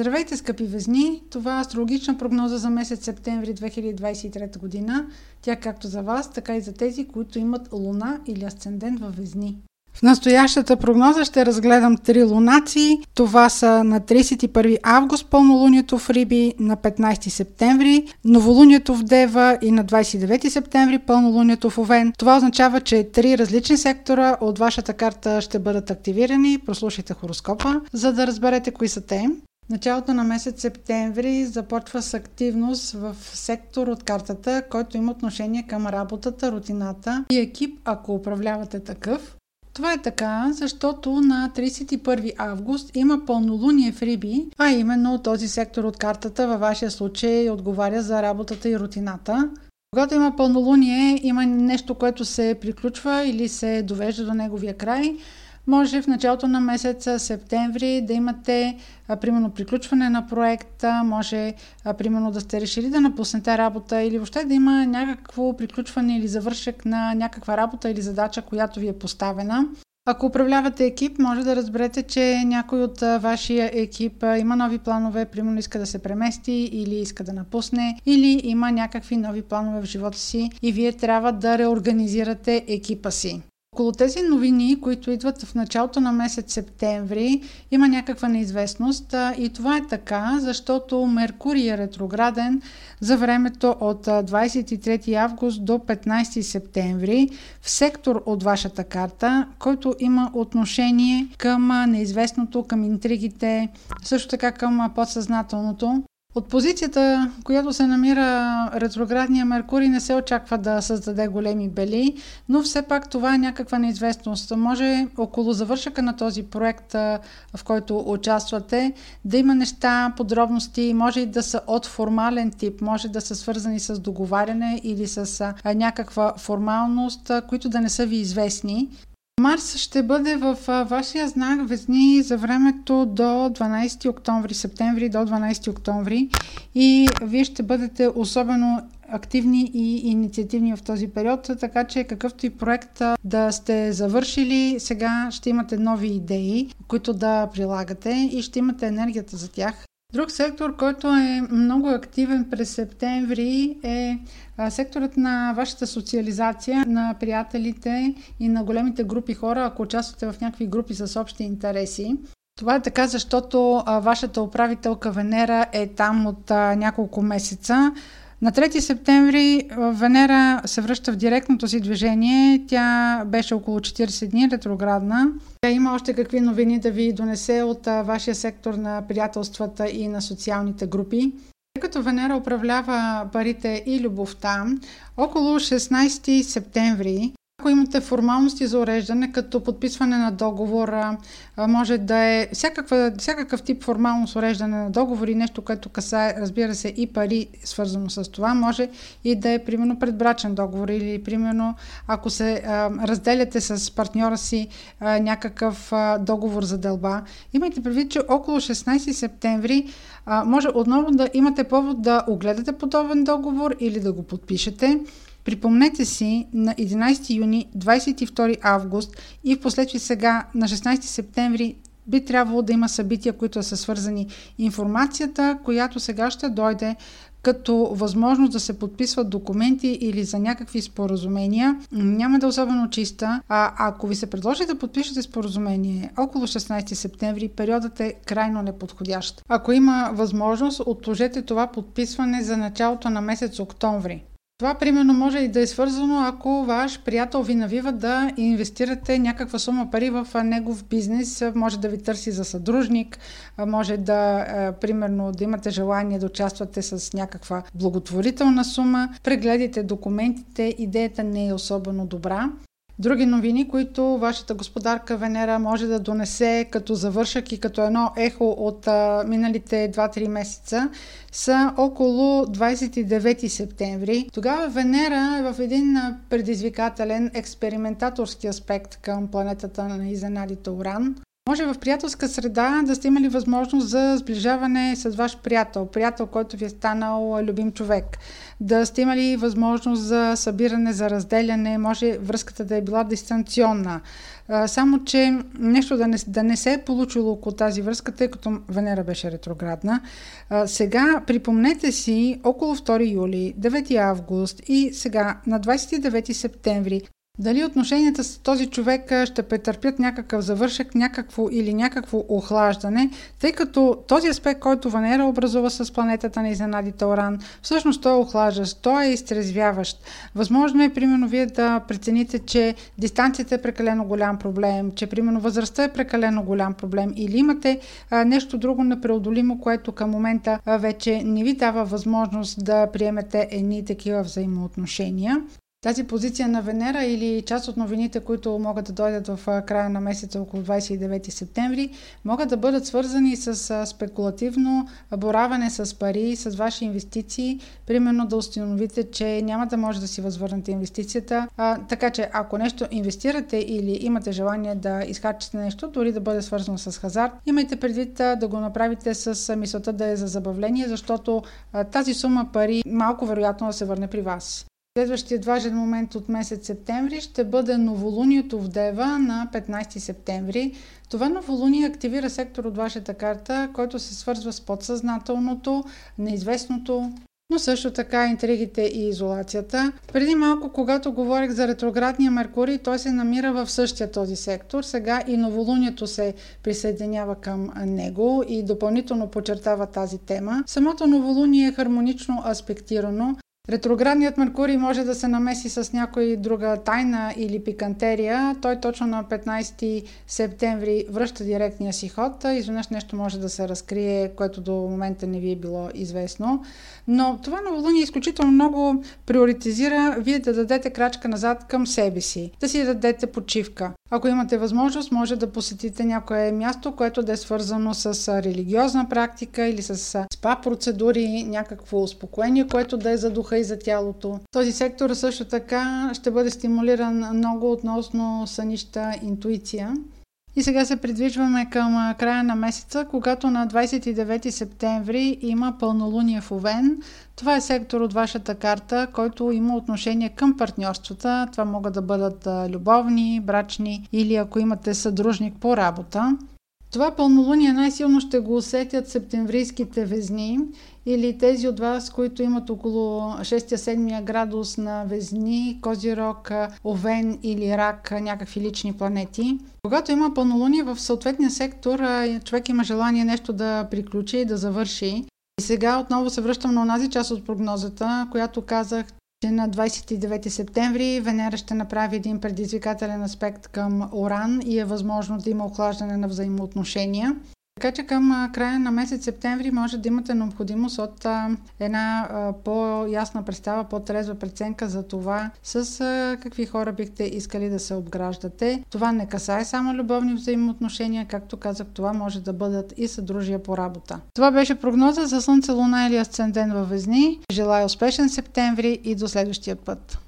Здравейте, скъпи везни! Това е астрологична прогноза за месец септември 2023 година. Тя както за вас, така и за тези, които имат луна или асцендент във везни. В настоящата прогноза ще разгледам три лунации. Това са на 31 август пълнолунието в Риби, на 15 септември новолунието в Дева и на 29 септември пълнолунието в Овен. Това означава, че три различни сектора от вашата карта ще бъдат активирани. Прослушайте хороскопа, за да разберете кои са те. Началото на месец септември започва с активност в сектор от картата, който има отношение към работата, рутината и екип, ако управлявате такъв. Това е така, защото на 31 август има пълнолуние в Риби, а именно този сектор от картата във вашия случай отговаря за работата и рутината. Когато има пълнолуние, има нещо, което се приключва или се довежда до неговия край – може в началото на месеца септември да имате а, примерно приключване на проекта, може а, примерно да сте решили да напуснете работа или въобще да има някакво приключване или завършек на някаква работа или задача, която ви е поставена. Ако управлявате екип, може да разберете, че някой от вашия екип има нови планове, примерно иска да се премести или иска да напусне, или има някакви нови планове в живота си и вие трябва да реорганизирате екипа си. Около тези новини, които идват в началото на месец септември, има някаква неизвестност и това е така, защото Меркурий е ретрограден за времето от 23 август до 15 септември в сектор от вашата карта, който има отношение към неизвестното, към интригите, също така към подсъзнателното. От позицията, която се намира ретроградния Меркурий, не се очаква да създаде големи бели, но все пак това е някаква неизвестност. Може около завършъка на този проект, в който участвате, да има неща, подробности, може и да са от формален тип, може да са свързани с договаряне или с някаква формалност, които да не са ви известни. Марс ще бъде в вашия знак Везни за времето до 12 октомври, септември до 12 октомври и вие ще бъдете особено активни и инициативни в този период, така че какъвто и проект да сте завършили, сега ще имате нови идеи, които да прилагате и ще имате енергията за тях. Друг сектор, който е много активен през септември е секторът на вашата социализация, на приятелите и на големите групи хора, ако участвате в някакви групи с общи интереси. Това е така, защото вашата управителка Венера е там от няколко месеца. На 3 септември Венера се връща в директното си движение. Тя беше около 40 дни ретроградна. Има още какви новини да ви донесе от вашия сектор на приятелствата и на социалните групи. Тъй като Венера управлява парите и любовта, около 16 септември ако имате формалности за уреждане, като подписване на договора, може да е всякаква, всякакъв тип формалност уреждане на договори, нещо, което касае, разбира се, и пари, свързано с това, може и да е, примерно, предбрачен договор или, примерно, ако се а, разделяте с партньора си а, някакъв а, договор за дълба. Имайте предвид, че около 16 септември а, може отново да имате повод да огледате подобен договор или да го подпишете. Припомнете си на 11 юни, 22 август и в последствие сега на 16 септември би трябвало да има събития, които са свързани. Информацията, която сега ще дойде като възможност да се подписват документи или за някакви споразумения, няма да е особено чиста. А ако ви се предложи да подпишете споразумение около 16 септември, периодът е крайно неподходящ. Ако има възможност, отложете това подписване за началото на месец октомври. Това примерно може и да е свързано, ако ваш приятел ви навива да инвестирате някаква сума пари в негов бизнес, може да ви търси за съдружник, може да, примерно, да имате желание да участвате с някаква благотворителна сума, прегледайте документите, идеята не е особено добра. Други новини, които вашата господарка Венера може да донесе като завършък и като едно ехо от а, миналите 2-3 месеца, са около 29 септември. Тогава Венера е в един предизвикателен експериментаторски аспект към планетата на изненадите Уран. Може в приятелска среда да сте имали възможност за сближаване с ваш приятел, приятел, който ви е станал любим човек. Да сте имали възможност за събиране, за разделяне, може връзката да е била дистанционна. Само, че нещо да не, да не се е получило около тази връзка, тъй като Венера беше ретроградна. Сега припомнете си около 2 юли, 9 август и сега на 29 септември дали отношенията с този човек ще претърпят някакъв завършек, някакво или някакво охлаждане, тъй като този аспект, който Венера образува с планетата на изненадите Оран, всъщност той е охлаждащ, той е изтрезвяващ. Възможно е, примерно, вие да прецените, че дистанцията е прекалено голям проблем, че, примерно, възрастта е прекалено голям проблем или имате а, нещо друго непреодолимо, което към момента а, вече не ви дава възможност да приемете едни такива взаимоотношения. Тази позиция на Венера или част от новините, които могат да дойдат в края на месеца около 29 септември, могат да бъдат свързани с спекулативно бораване с пари, с ваши инвестиции, примерно да установите, че няма да може да си възвърнете инвестицията. А, така че, ако нещо инвестирате или имате желание да изхарчите нещо, дори да бъде свързано с хазарт, имайте предвид да го направите с мисълта да е за забавление, защото а, тази сума пари малко вероятно да се върне при вас. Следващият важен момент от месец септември ще бъде новолунието в Дева на 15 септември. Това новолуние активира сектор от вашата карта, който се свързва с подсъзнателното, неизвестното, но също така интригите и изолацията. Преди малко, когато говорих за ретроградния Меркурий, той се намира в същия този сектор. Сега и новолунието се присъединява към него и допълнително подчертава тази тема. Самото новолуние е хармонично аспектирано, Ретроградният Меркурий може да се намеси с някоя друга тайна или пикантерия. Той точно на 15 септември връща директния си ход. Изведнъж нещо може да се разкрие, което до момента не ви е било известно. Но това новолуние изключително много приоритизира вие да дадете крачка назад към себе си, да си дадете почивка. Ако имате възможност, може да посетите някое място, което да е свързано с религиозна практика или с спа процедури, някакво успокоение, което да е за духа и за тялото. Този сектор също така ще бъде стимулиран много относно сънища интуиция. И сега се придвижваме към края на месеца, когато на 29 септември има пълнолуние в Овен. Това е сектор от вашата карта, който има отношение към партньорствата. Това могат да бъдат любовни, брачни или ако имате съдружник по работа. Това пълнолуние най-силно ще го усетят септемврийските везни или тези от вас, които имат около 6-7 градус на везни, Козирог, Овен или Рак, някакви лични планети. Когато има пълнолуние в съответния сектор, човек има желание нещо да приключи и да завърши. И сега отново се връщам на онази част от прогнозата, която казах, че на 29 септември Венера ще направи един предизвикателен аспект към Оран и е възможно да има охлаждане на взаимоотношения. Така че към края на месец септември може да имате необходимост от една по-ясна представа, по-трезва преценка за това с какви хора бихте искали да се обграждате. Това не касае само любовни взаимоотношения, както казах, това може да бъдат и съдружия по работа. Това беше прогноза за Слънце, Луна или Асцендент във Везни. Желая успешен септември и до следващия път!